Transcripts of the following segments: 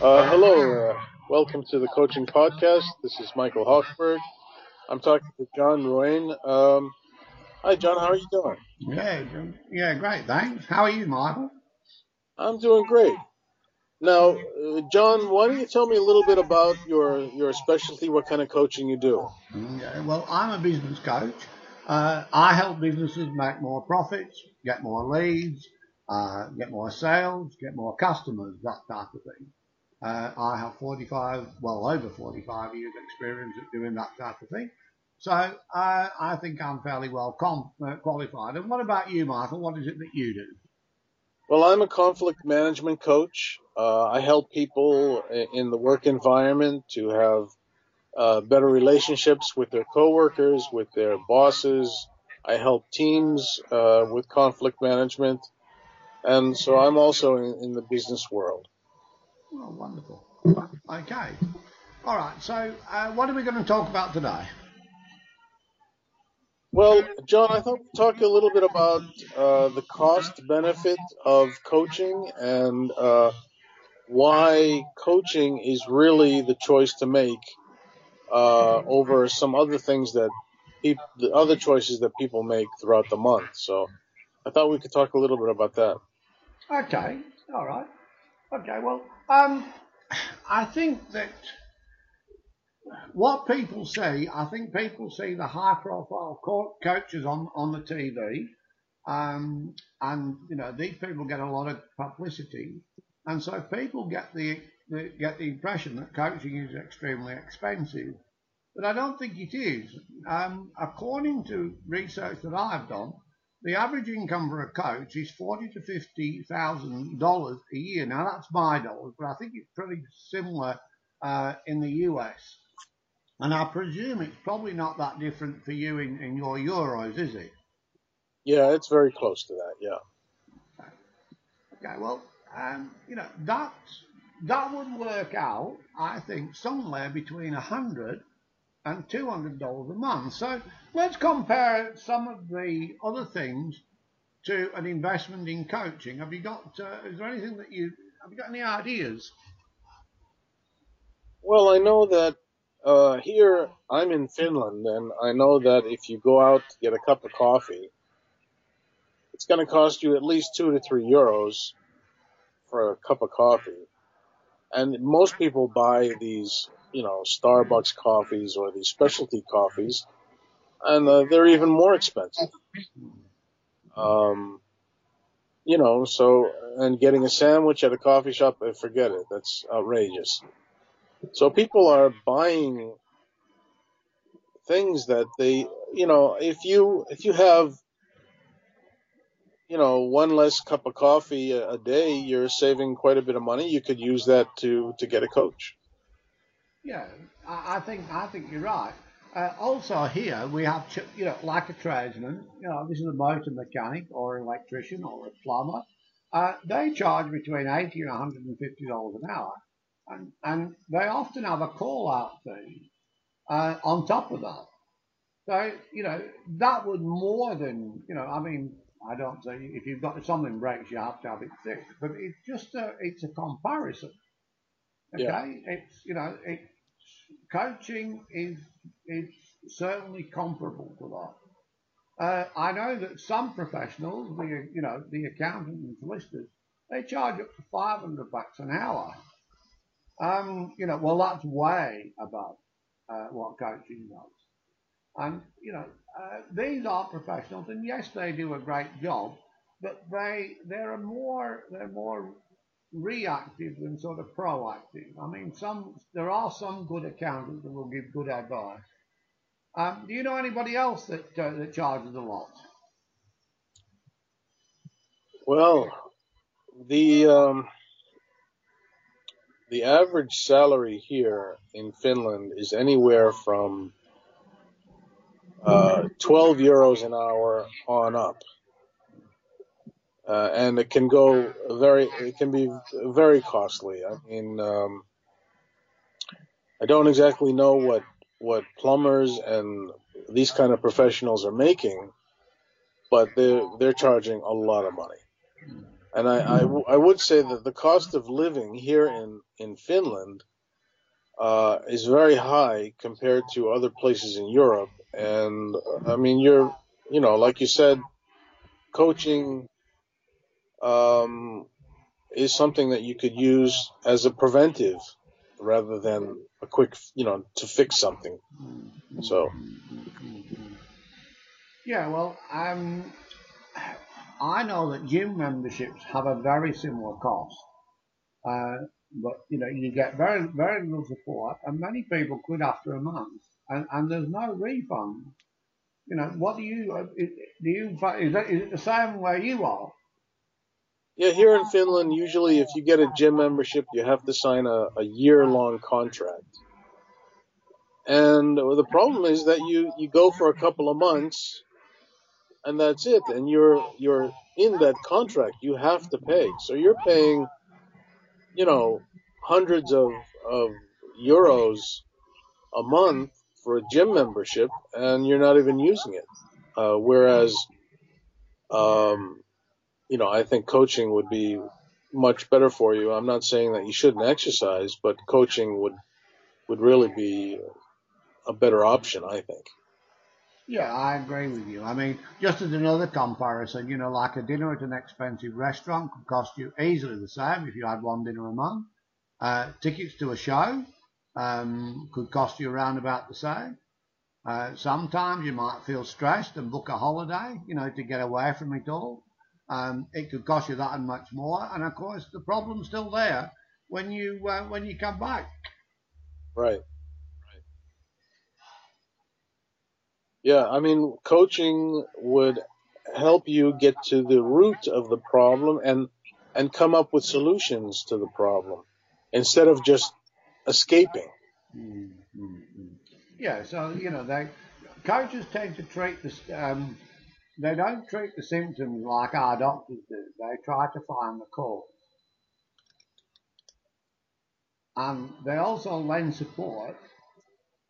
Uh, hello, uh, welcome to the coaching podcast. This is Michael Hochberg. I'm talking to John Ruane. Um, hi, John. How are you doing? Yeah, yeah, great. Thanks. How are you, Michael? I'm doing great. Now, uh, John, why don't you tell me a little bit about your your specialty? What kind of coaching you do? Yeah, well, I'm a business coach. Uh, I help businesses make more profits, get more leads, uh, get more sales, get more customers, that type of thing. Uh, I have 45, well over 45 years experience at doing that type of thing. So uh, I think I'm fairly well com- uh, qualified. And what about you, Michael? What is it that you do? Well, I'm a conflict management coach. Uh, I help people in the work environment to have uh, better relationships with their coworkers, with their bosses. I help teams uh, with conflict management. And so I'm also in, in the business world. Oh, wonderful. Okay. All right. So, uh, what are we going to talk about today? Well, John, I thought we'd talk a little bit about uh, the cost benefit of coaching and uh, why coaching is really the choice to make uh, over some other things that people, the other choices that people make throughout the month. So I thought we could talk a little bit about that. Okay. All right. Okay. Well, um, I think that what people see, I think people see the high-profile coaches on on the TV, um, and you know these people get a lot of publicity, and so people get the, the get the impression that coaching is extremely expensive. But I don't think it is. Um, according to research that I've done, the average income for a coach is forty to fifty thousand dollars a year. Now that's my dollars, but I think it's pretty similar uh, in the US. And I presume it's probably not that different for you in, in your euros, is it? Yeah, it's very close to that. Yeah. Okay. Well, um, you know that that would work out, I think, somewhere between a hundred and two hundred dollars a month. So let's compare some of the other things to an investment in coaching. Have you got? Uh, is there anything that you have you got any ideas? Well, I know that uh, here I'm in Finland, and I know that if you go out to get a cup of coffee, it's going to cost you at least two to three euros for a cup of coffee. And most people buy these you know, Starbucks coffees or these specialty coffees, and uh, they're even more expensive. Um, you know, so, and getting a sandwich at a coffee shop, uh, forget it. That's outrageous. So people are buying things that they, you know, if you, if you have, you know, one less cup of coffee a, day, you're saving quite a bit of money. You could use that to, to get a coach. Yeah, I, think I think you're right. Uh, also here we have, you know, like a tradesman, you know, this is a motor mechanic or an electrician or a plumber. Uh, they charge between 80 and 150 dollars an hour, and and they often have a call out fee uh, on top of that. So you know that would more than you know. I mean, I don't say if you've got something breaks, you have to have it fixed, but it's just a it's a comparison. Okay, yeah. it's you know it coaching is is certainly comparable to that. Uh, I know that some professionals, the you know the accountants and solicitors, they charge up to 500 bucks an hour. Um, you know, well that's way above uh, what coaching does. And you know, uh, these are professionals, and yes, they do a great job, but they they're more they're more reactive than sort of proactive. I mean, some there are some good accountants that will give good advice. Um, do you know anybody else that uh, that charges a lot? Well, the um, the average salary here in Finland is anywhere from uh, 12 euros an hour on up uh, and it can go very, it can be very costly. I mean, um, I don't exactly know what what plumbers and these kind of professionals are making, but they're they're charging a lot of money, And I, I, w- I would say that the cost of living here in, in Finland uh, is very high compared to other places in Europe. And I mean, you're, you know, like you said, coaching um, is something that you could use as a preventive rather than a quick, you know, to fix something. So. Yeah, well, um, I know that gym memberships have a very similar cost. Uh, but you know, you get very, very little support, and many people quit after a month, and, and there's no refund. You know, what do you uh, do? You is, that, is it the same where you are? Yeah, here in Finland, usually if you get a gym membership, you have to sign a, a year long contract. And the problem is that you, you go for a couple of months and that's it. And you're, you're in that contract. You have to pay. So you're paying, you know, hundreds of, of euros a month for a gym membership and you're not even using it. Uh, whereas, um, you know, I think coaching would be much better for you. I'm not saying that you shouldn't exercise, but coaching would would really be a better option, I think. Yeah, I agree with you. I mean, just as another comparison, you know, like a dinner at an expensive restaurant could cost you easily the same if you had one dinner a month. Uh, tickets to a show um, could cost you around about the same. Uh, sometimes you might feel stressed and book a holiday, you know, to get away from it all. Um, it could cost you that and much more. And of course, the problem's still there when you uh, when you come back. Right. Right. Yeah, I mean, coaching would help you get to the root of the problem and and come up with solutions to the problem instead of just escaping. Mm-hmm. Yeah, so you know, they coaches tend to treat this. Um, they don't treat the symptoms like our doctors do. They try to find the cause. And they also lend support.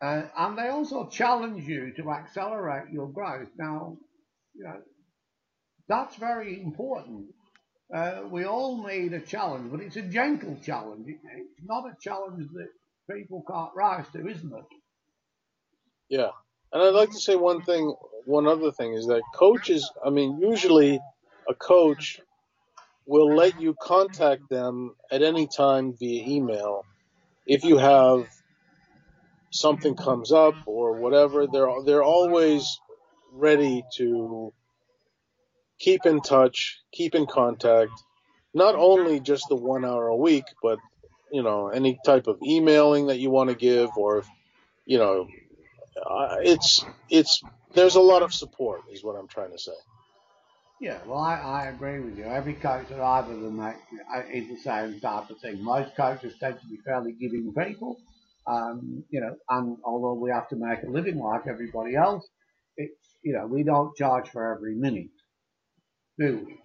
Uh, and they also challenge you to accelerate your growth. Now, you know, that's very important. Uh, we all need a challenge, but it's a gentle challenge. It's not a challenge that people can't rise to, isn't it? Yeah. And I'd like to say one thing, one other thing is that coaches, I mean, usually a coach will let you contact them at any time via email if you have something comes up or whatever. They're they're always ready to keep in touch, keep in contact, not only just the one hour a week, but you know any type of emailing that you want to give or you know uh, it's it's there's a lot of support, is what I'm trying to say. Yeah, well, I, I agree with you. Every coach that I've ever met is the same type of thing. Most coaches tend to be fairly giving people, um, you know, and although we have to make a living like everybody else, it's, you know, we don't charge for every minute, we?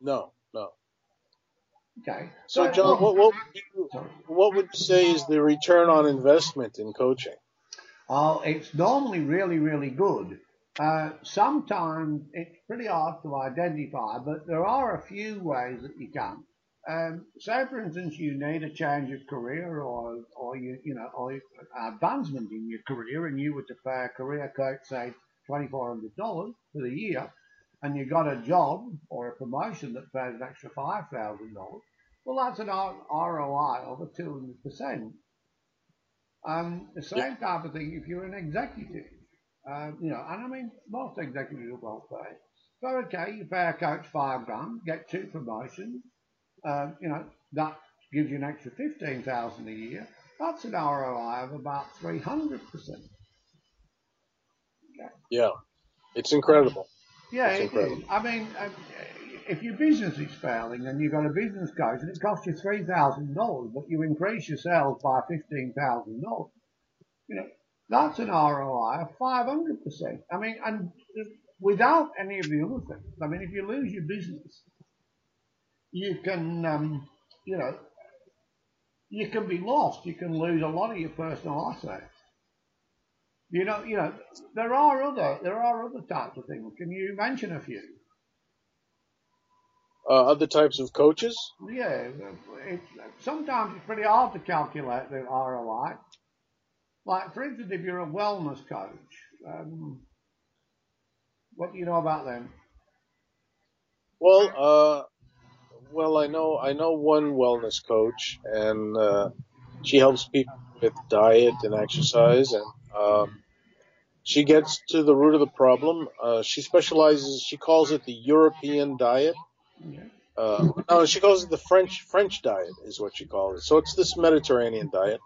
No, no. Okay. So, John, what, what, would you, what would you say is the return on investment in coaching? Oh, it's normally really, really good. Uh, sometimes it's pretty hard to identify, but there are a few ways that you can. Um, say, for instance, you need a change of career, or or you you know, or advancement in your career, and you were to pay a career coach say twenty four hundred dollars for the year, and you got a job or a promotion that pays an extra five thousand dollars. Well, that's an ROI over two hundred percent. Um, the same type of thing if you're an executive. Uh, you know, and I mean, most executives are well paid. So, okay, you pay a coach five grand, get two promotions. Uh, you know, that gives you an extra 15000 a year. That's an ROI of about 300%. Okay. Yeah, it's incredible. Yeah, it's incredible. Is. I mean, uh, if your business is failing and you've got a business coach and it costs you three thousand dollars, but you increase your sales by fifteen thousand dollars, you know that's an ROI of five hundred percent. I mean, and without any of the other things. I mean, if you lose your business, you can, um, you know, you can be lost. You can lose a lot of your personal assets. You know, you know, there are other there are other types of things. Can you mention a few? uh, other types of coaches? Yeah, sometimes it's pretty hard to calculate the ROI. Like, for instance, if you're a wellness coach, um, what do you know about them? Well, uh, well, I know I know one wellness coach, and uh, she helps people with diet and exercise, and um, she gets to the root of the problem. Uh, she specializes. She calls it the European diet. Uh, no, she calls it the French French diet is what she calls it. So it's this Mediterranean diet.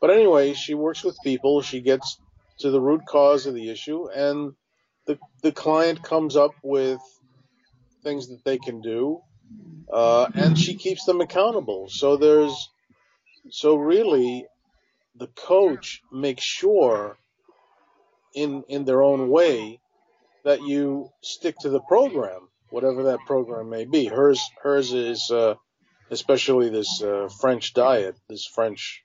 But anyway, she works with people. She gets to the root cause of the issue, and the the client comes up with things that they can do, uh, and she keeps them accountable. So there's so really the coach makes sure in in their own way that you stick to the program, whatever that program may be. Hers hers is uh, especially this uh, French diet, this French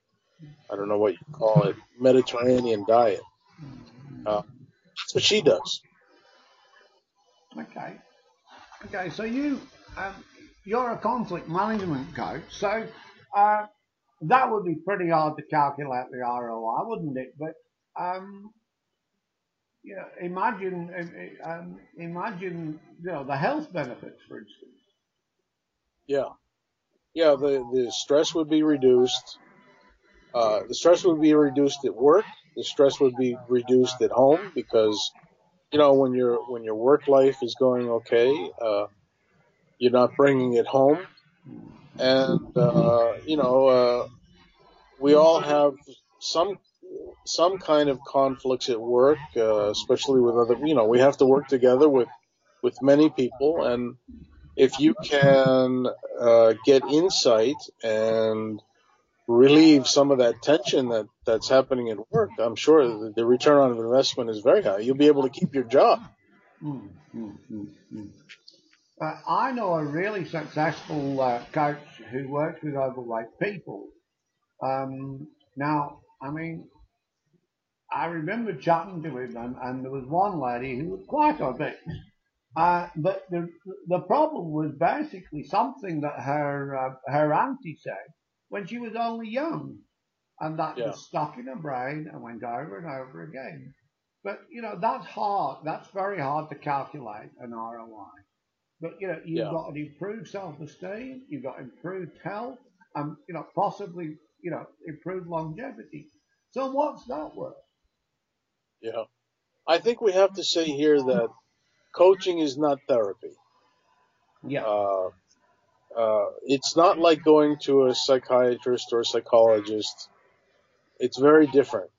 I don't know what you call it, Mediterranean diet. Uh, that's what she does. Okay. Okay, so you um, you're a conflict management coach, so uh, that would be pretty hard to calculate the ROI, wouldn't it? But um, you know, imagine um, imagine you know the health benefits, for instance. Yeah, yeah. The the stress would be reduced. Uh, the stress would be reduced at work. The stress would be reduced at home because you know when your when your work life is going okay, uh, you're not bringing it home, and uh, you know uh, we all have some some kind of conflicts at work, uh, especially with other. You know, we have to work together with with many people, and if you can uh, get insight and relieve some of that tension that that's happening at work, I'm sure the, the return on investment is very high. You'll be able to keep your job. Mm, mm, mm, uh, I know a really successful uh, coach who works with overweight people. Um, now, I mean, I remember chatting to him, and, and there was one lady who was quite obese. Uh, but the the problem was basically something that her uh, her auntie said when she was only young, and that yeah. was stuck in her brain and went over and over again. But you know that's hard. That's very hard to calculate an ROI. But you know you've yeah. got an improved self-esteem, you've got improved health, and you know possibly you know improved longevity. So what's that worth? Yeah. I think we have to say here that coaching is not therapy. Yeah. Uh, uh, it's not like going to a psychiatrist or a psychologist. It's very different.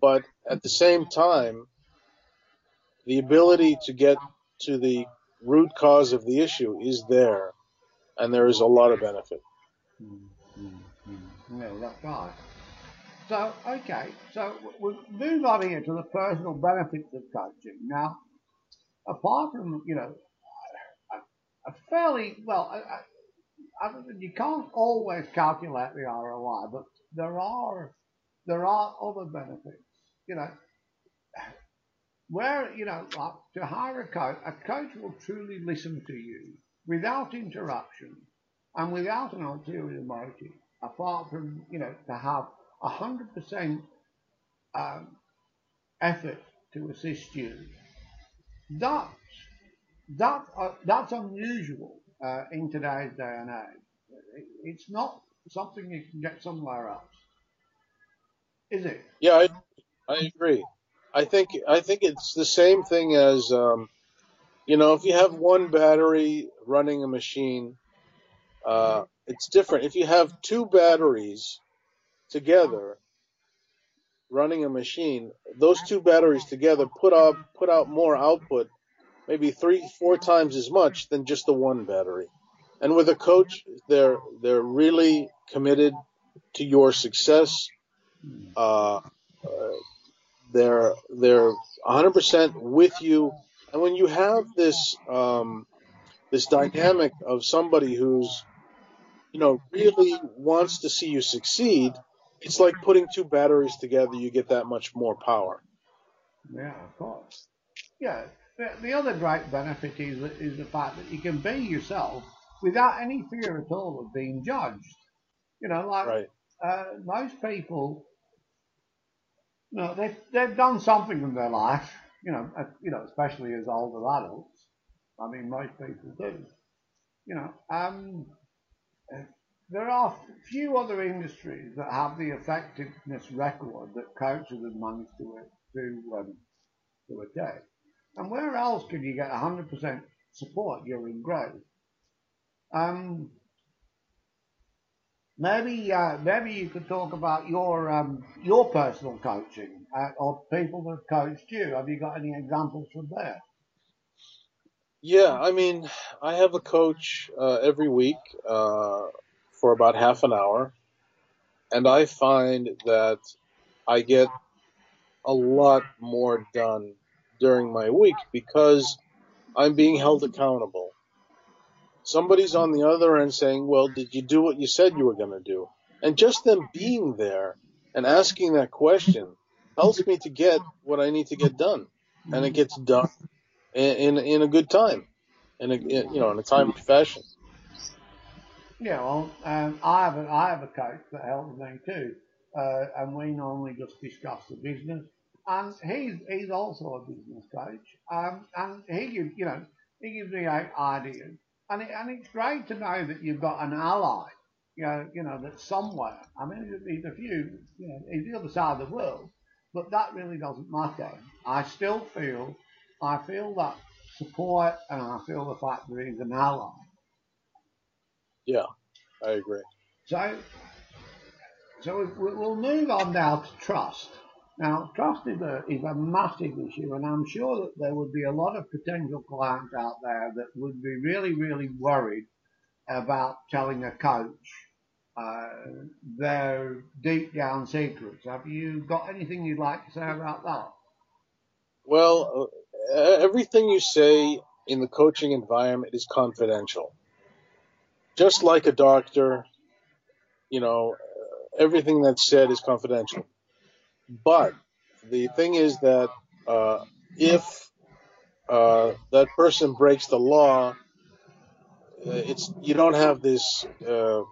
But at the same time, the ability to get to the root cause of the issue is there, and there is a lot of benefit. Mm-hmm. Yeah, that's right. So, okay, so we'll move on here to the personal benefits of coaching. Now, apart from, you know, a, a fairly, well, I, I, you can't always calculate the ROI, but there are, there are other benefits, you know, where, you know, like to hire a coach, a coach will truly listen to you without interruption and without an ulterior motive, apart from, you know, to have 100% um, effort to assist you. That's, that, uh, that's unusual uh, in today's day and age. It's not something you can get somewhere else, is it? Yeah, I, I agree. I think I think it's the same thing as um, you know if you have one battery running a machine, uh, it's different. If you have two batteries together running a machine, those two batteries together put out put out more output, maybe three, four times as much than just the one battery. And with a coach, they're they're really committed to your success. Uh, uh, they're they're 100% with you. And when you have this um, this dynamic of somebody who's you know really wants to see you succeed, it's like putting two batteries together. You get that much more power. Yeah, of course. Yeah, the other great benefit is, is the fact that you can be yourself without any fear at all of being judged. You know, like Right. uh, most people, know, they've, they've done something in their life, you know, uh, you know, especially as older adults. I mean, most people do. You know, um, there are few other industries that have the effectiveness record that coaches have managed to to um, to attain. And where else can you get 100% support during growth? Um, maybe uh, maybe you could talk about your um, your personal coaching uh, or people that have coached you. Have you got any examples from there? Yeah, I mean, I have a coach uh, every week uh, for about half an hour, and I find that I get a lot more done during my week because I'm being held accountable. Somebody's on the other end saying, well, did you do what you said you were going to do? And just them being there and asking that question helps me to get what I need to get done. And it gets done in, in, in a good time, in a, in, you know, in a timely fashion. Yeah, well, um, I have a, I have a coach that helps me too, uh, and we normally just discuss the business. And he's he's also a business coach, um, and he gives you know he gives me ideas, and it, and it's great to know that you've got an ally, you know, you know that somewhere. I mean, he's a few, you know, he's the other side of the world, but that really doesn't matter. I still feel, I feel that support, and I feel the fact that he's an ally. Yeah, I agree. So, so we'll move on now to trust. Now, trust is a, is a massive issue, and I'm sure that there would be a lot of potential clients out there that would be really, really worried about telling a coach uh, their deep down secrets. Have you got anything you'd like to say about that? Well, uh, everything you say in the coaching environment is confidential. Just like a doctor, you know, uh, everything that's said is confidential. But the thing is that uh, if uh, that person breaks the law, uh, it's you don't have this uh,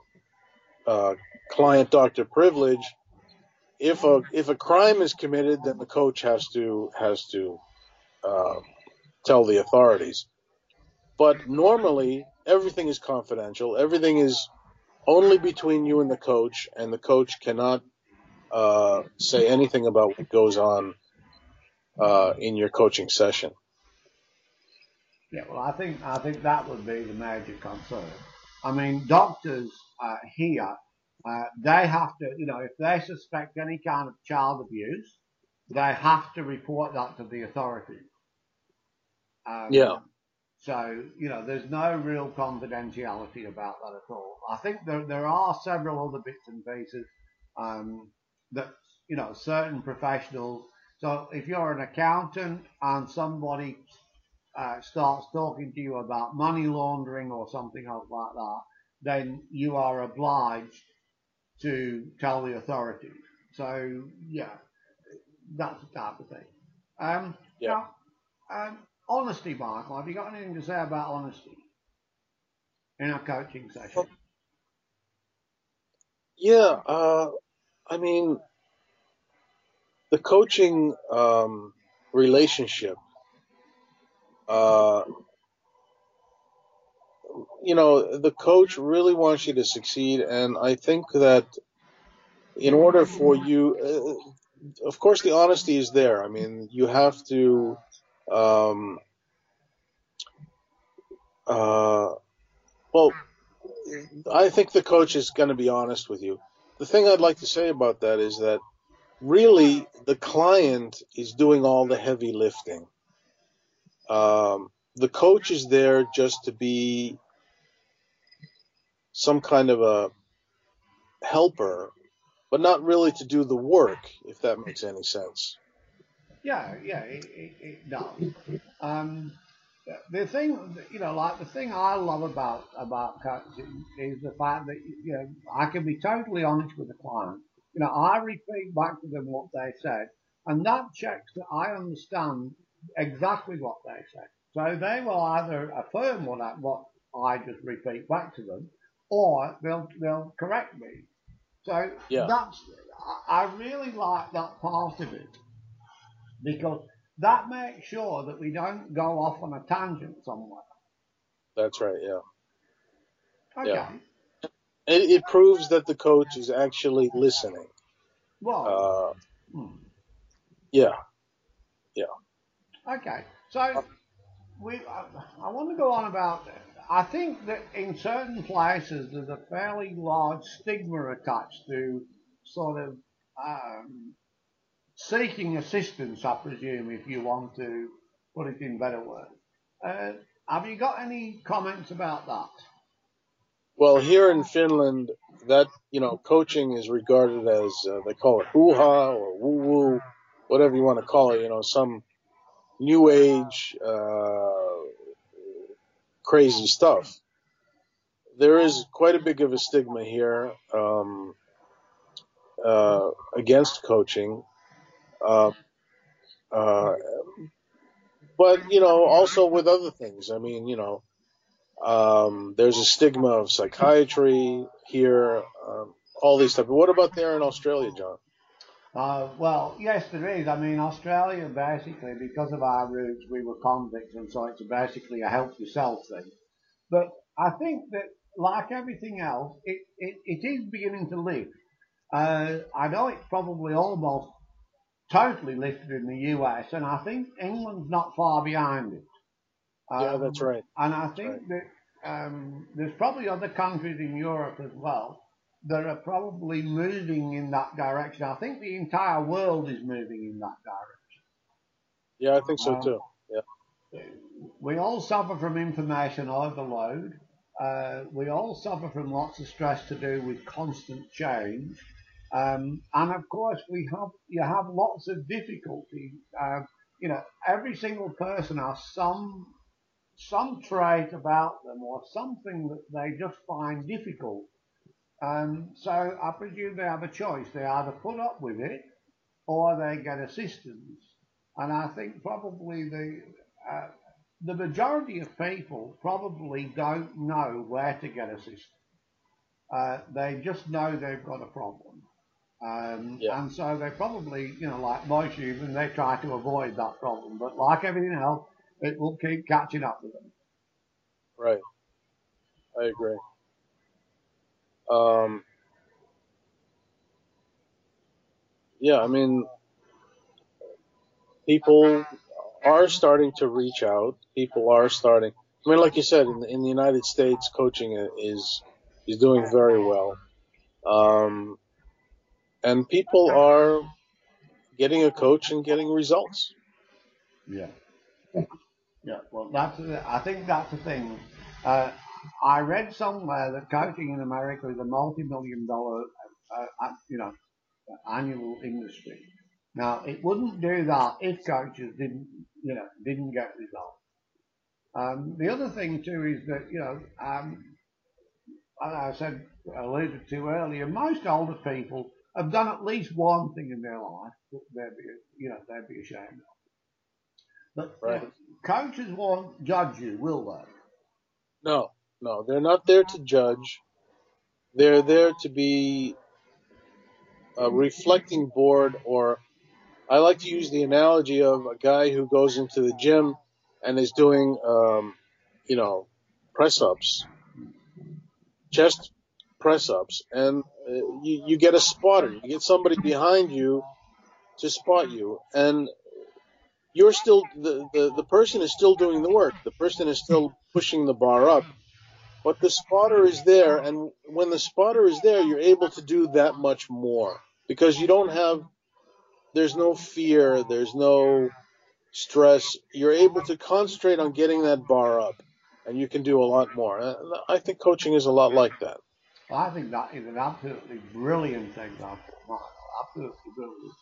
uh, client doctor privilege. If a if a crime is committed, then the coach has to has to tell the authorities. But normally, everything is confidential. Everything is only between you and the coach, and the coach cannot uh, say anything about what goes on uh, in your coaching session. Yeah, well, I think I think that would be the major concern. I mean, doctors uh, here, uh, they have to, you know, if they suspect any kind of child abuse, they have to report that to the authorities. Um, Yeah. So, you know, there's no real confidentiality about that at all. I think there, there are several other bits and pieces um, that, you know, certain professionals. So if you're an accountant and somebody uh, starts talking to you about money laundering or something else like that, then you are obliged to tell the authorities. So, yeah, that's the type of thing. Um, Yeah. Now, um, honesty, Michael. Have you got anything to say about honesty in a coaching session? Yeah, uh, I mean, the coaching um, relationship, uh, you know, the coach really wants you to succeed, and I think that in order for you, uh, of course, the honesty is there. I mean, you have to. Um, uh, well, I think the coach is going to be honest with you. The thing I'd like to say about that is that really the client is doing all the heavy lifting. Um, the coach is there just to be some kind of a helper, but not really to do the work, if that makes any sense. Yeah, yeah, it, it, it does. Um, the thing, you know, like the thing I love about about coaching is the fact that you know I can be totally honest with the client. You know, I repeat back to them what they said, and that checks that I understand exactly what they say. So they will either affirm what I, what I just repeat back to them, or they'll they'll correct me. So Yeah. that's I I really like that part of it because that makes sure that we don't go off on a tangent somewhere. That's right. Yeah. Okay. Yeah. It, it proves that the coach is actually listening. Well, Uh, hmm. yeah. Okay, so we, I, I want to go on about. I think that in certain places there's a fairly large stigma attached to sort of um, seeking assistance. I presume, if you want to put it in better words. Uh, have you got any comments about that? Well, here in Finland, that you know, coaching is regarded as uh, they call it hoo-ha or woo-woo, whatever you want to call it. You know, some new age uh, crazy stuff. There is quite a big of a stigma here um, uh, against coaching. Uh, uh, but you know, also with other things. I mean, you know, um, there's a stigma of psychiatry here. Um, all these stuff. But what about there in Australia, John? Uh, well, yes, there is. I mean, Australia basically, because of our roots, we were convicts, and so it's basically a help yourself thing. But I think that, like everything else, it, it, it is beginning to lift. Uh, I know it's probably almost totally lifted in the US, and I think England's not far behind it. Yeah, Um, that's right. And I think that um, there's probably other countries in Europe as well that are probably moving in that direction. I think the entire world is moving in that direction. Yeah, I think so Um, too. We all suffer from information overload. Uh, we all suffer from lots of stress to do with constant change. Um, and of course, we have you have lots of difficulty. Uh, you know, every single person has some some trait about them or something that they just find difficult. Um, so I presume they have a choice. They either put up with it or they get assistance. And I think probably the uh, the majority of people probably don't know where to get assistance. Uh, they just know they've got a problem. Um, Yeah. And so they probably, you know, like most humans, they try to avoid that problem. But like everything else, it will keep catching up with them. Right. I agree. Um, yeah, I mean, people are starting to reach out. People are starting. I mean, like you said, in the, in the United States, coaching is is doing very well, um, and people are getting a coach and getting results. Yeah. Yeah. Well, that's the- I think that's the thing. Uh, I read somewhere that coaching in America is a multi-million dollar, uh, uh, you know, annual industry. Now, it wouldn't do that if coaches didn't, you know, didn't get results. Um, the other thing too is that, you know, um, as I said, alluded to earlier, most older people have done at least one thing in their life that they'd be, you know, they'd be ashamed of. But you Right. know, coaches won't judge you, will they? No, no, they're not there to judge. They're there to be a reflecting board, or I like to use the analogy of a guy who goes into the gym and is doing, um, you know, press ups, chest press ups, and uh, you, you get a spotter. You get somebody behind you to spot you, and you're still the, the the person is still doing the work. The person is still pushing the bar up, but the spotter is there, and when the spotter is there, you're able to do that much more because you don't have. There's no fear. There's no stress. You're able to concentrate on getting that bar up, and you can do a lot more. I think coaching is a lot like that. I think that is an absolutely brilliant example. Wow, Absolutely brilliant.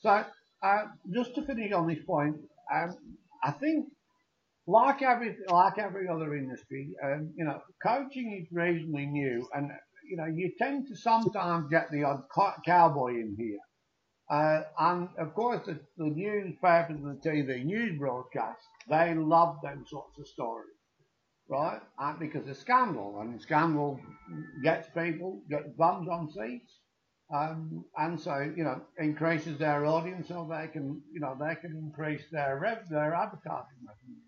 So, uh, just to finish on this point, um, I think, like every like every other industry, um, you know, coaching is reasonably new, and you know, you tend to sometimes get the odd co- cowboy in here. Uh, and of course, the, the newspapers and the TV news broadcasts, they love them sorts of stories, right? And because of scandal, and scandal gets people, gets bums on seats, um, and so you know increases their audience, so they can you know they can increase their rev- their advertising revenue.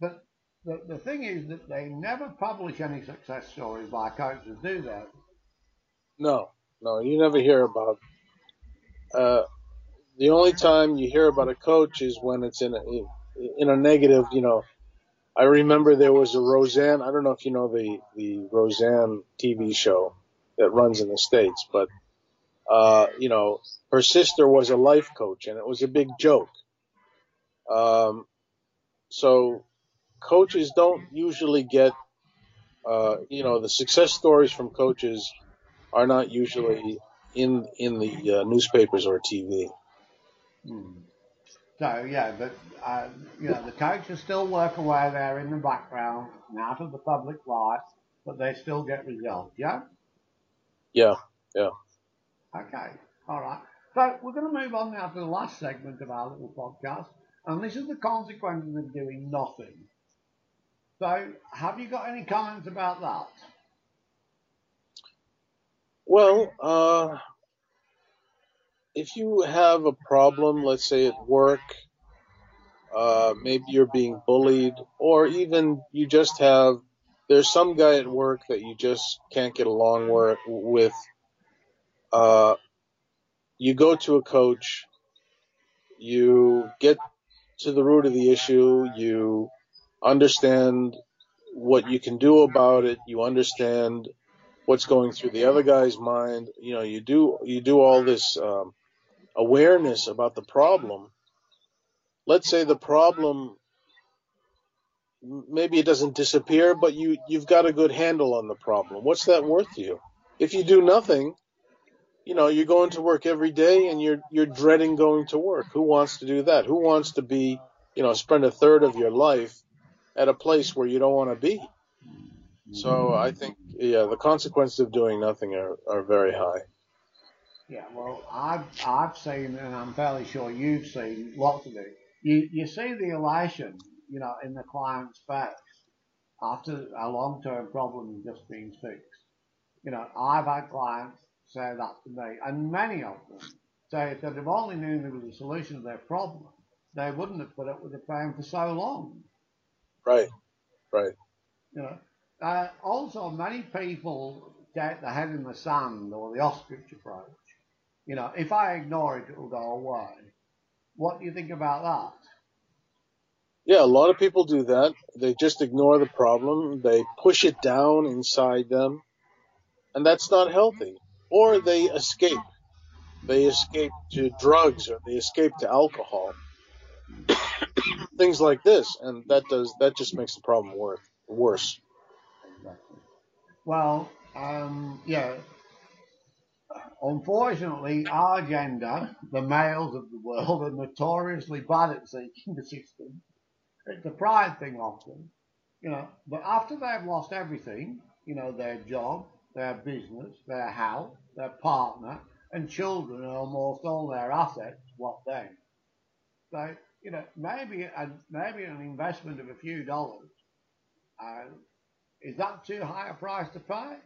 But the, the thing is that they never publish any success stories by coaches, do they? No, no, you never hear about. Uh, the only time you hear about a coach is when it's in a in a negative. You know, I remember there was a Roseanne. I don't know if you know the the Roseanne TV show that runs in the states, but uh, you know, her sister was a life coach, and it was a big joke. Um, so coaches don't usually get, uh, you know, the success stories from coaches are not usually in in the uh, newspapers or TV. Hmm. So yeah, but uh, you know the coaches still work away there in the background and out of the public light, but they still get results. Yeah. Yeah, yeah. Okay. All right. So we're going to move on now to the last segment of our little podcast, and this is the consequences of doing nothing. So, have you got any comments about that? Well, uh, if you have a problem, let's say at work, uh, maybe you're being bullied, or even you just have, there's some guy at work that you just can't get along with, uh, you go to a coach, you get to the root of the issue, you understand what you can do about it, you understand what's going through the other guy's mind. You know, you do you do all this um, awareness about the problem. Let's say the problem maybe it doesn't disappear, but you you've got a good handle on the problem. What's that worth to you? If you do nothing, you know, you're going to work every day and you're you're dreading going to work. Who wants to do that? Who wants to be, you know, spend a third of your life at a place where you don't want to be? So I think, yeah, the consequences of doing nothing are, are very high. Yeah, well, I've I've seen, and I'm fairly sure you've seen lots of it. You you see the elation, you know, in the client's face after a long-term problem just being fixed. You know, I've had clients say that to me, and many of them say that if they'd have only known there was a solution to their problem, they wouldn't have put up with the pain for so long. Right, right. You know, uh, also, many people get the head in the sand or the ostrich approach. You know, if I ignore it, it will go away. What do you think about that? Yeah, a lot of people do that. They just ignore the problem. They push it down inside them. And that's not healthy. Or they escape. They escape to drugs or they escape to alcohol. Things like this. And that does, that just makes the problem worse. worse. Well, um, yeah. Unfortunately, our gender, the males of the world, are notoriously bad at seeking the system. It's a pride thing often, you know. But after they've lost everything, you know, their job, their business, their house, their partner, and children, and almost all their assets, what then? So, you know, maybe a, maybe an investment of a few dollars uh, is that too high a price to pay?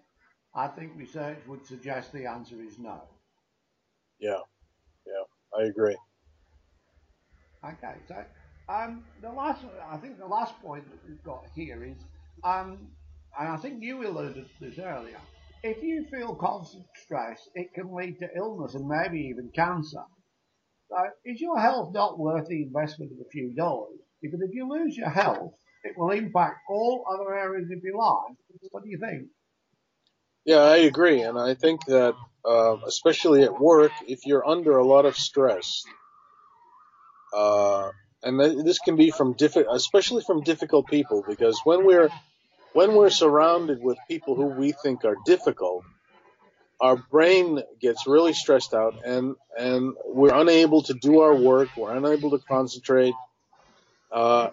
I think research would suggest the answer is no. Yeah, yeah, I agree. Okay, so um, the last, I think the last point that we've got here is, um, and I think you alluded to this earlier. If you feel constant stress, it can lead to illness and maybe even cancer. So, is your health not worth the investment of a few dollars? Because if you lose your health, it will impact all other areas of your life. What do you think? Yeah, I agree, and I think that uh, especially at work, if you're under a lot of stress, uh, and th- this can be from diffi- especially from difficult people, because when we're when we're surrounded with people who we think are difficult, our brain gets really stressed out, and and we're unable to do our work. We're unable to concentrate. Uh,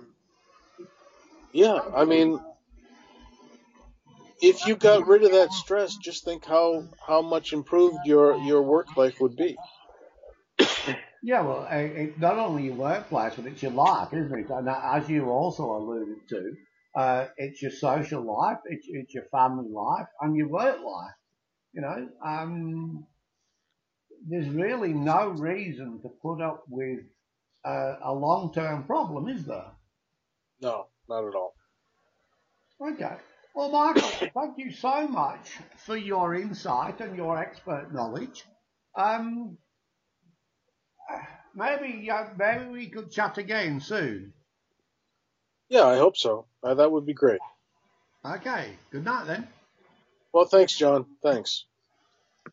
yeah, I mean, if you got rid of that stress, just think how how much improved your your work life would be. Yeah, well, it, not only your workplace, but it's your life, isn't it? And as you also alluded to, uh, it's your social life, it's, it's your family life, and your work life. You know, um, there's really no reason to put up with uh, a long-term problem, is there? No, not at all. Okay. Well, Michael, thank you so much for your insight and your expert knowledge. Um, maybe uh, maybe we could chat again soon. Yeah, I hope so. Uh, that would be great. Okay. Good night then. Well, thanks, John. Thanks.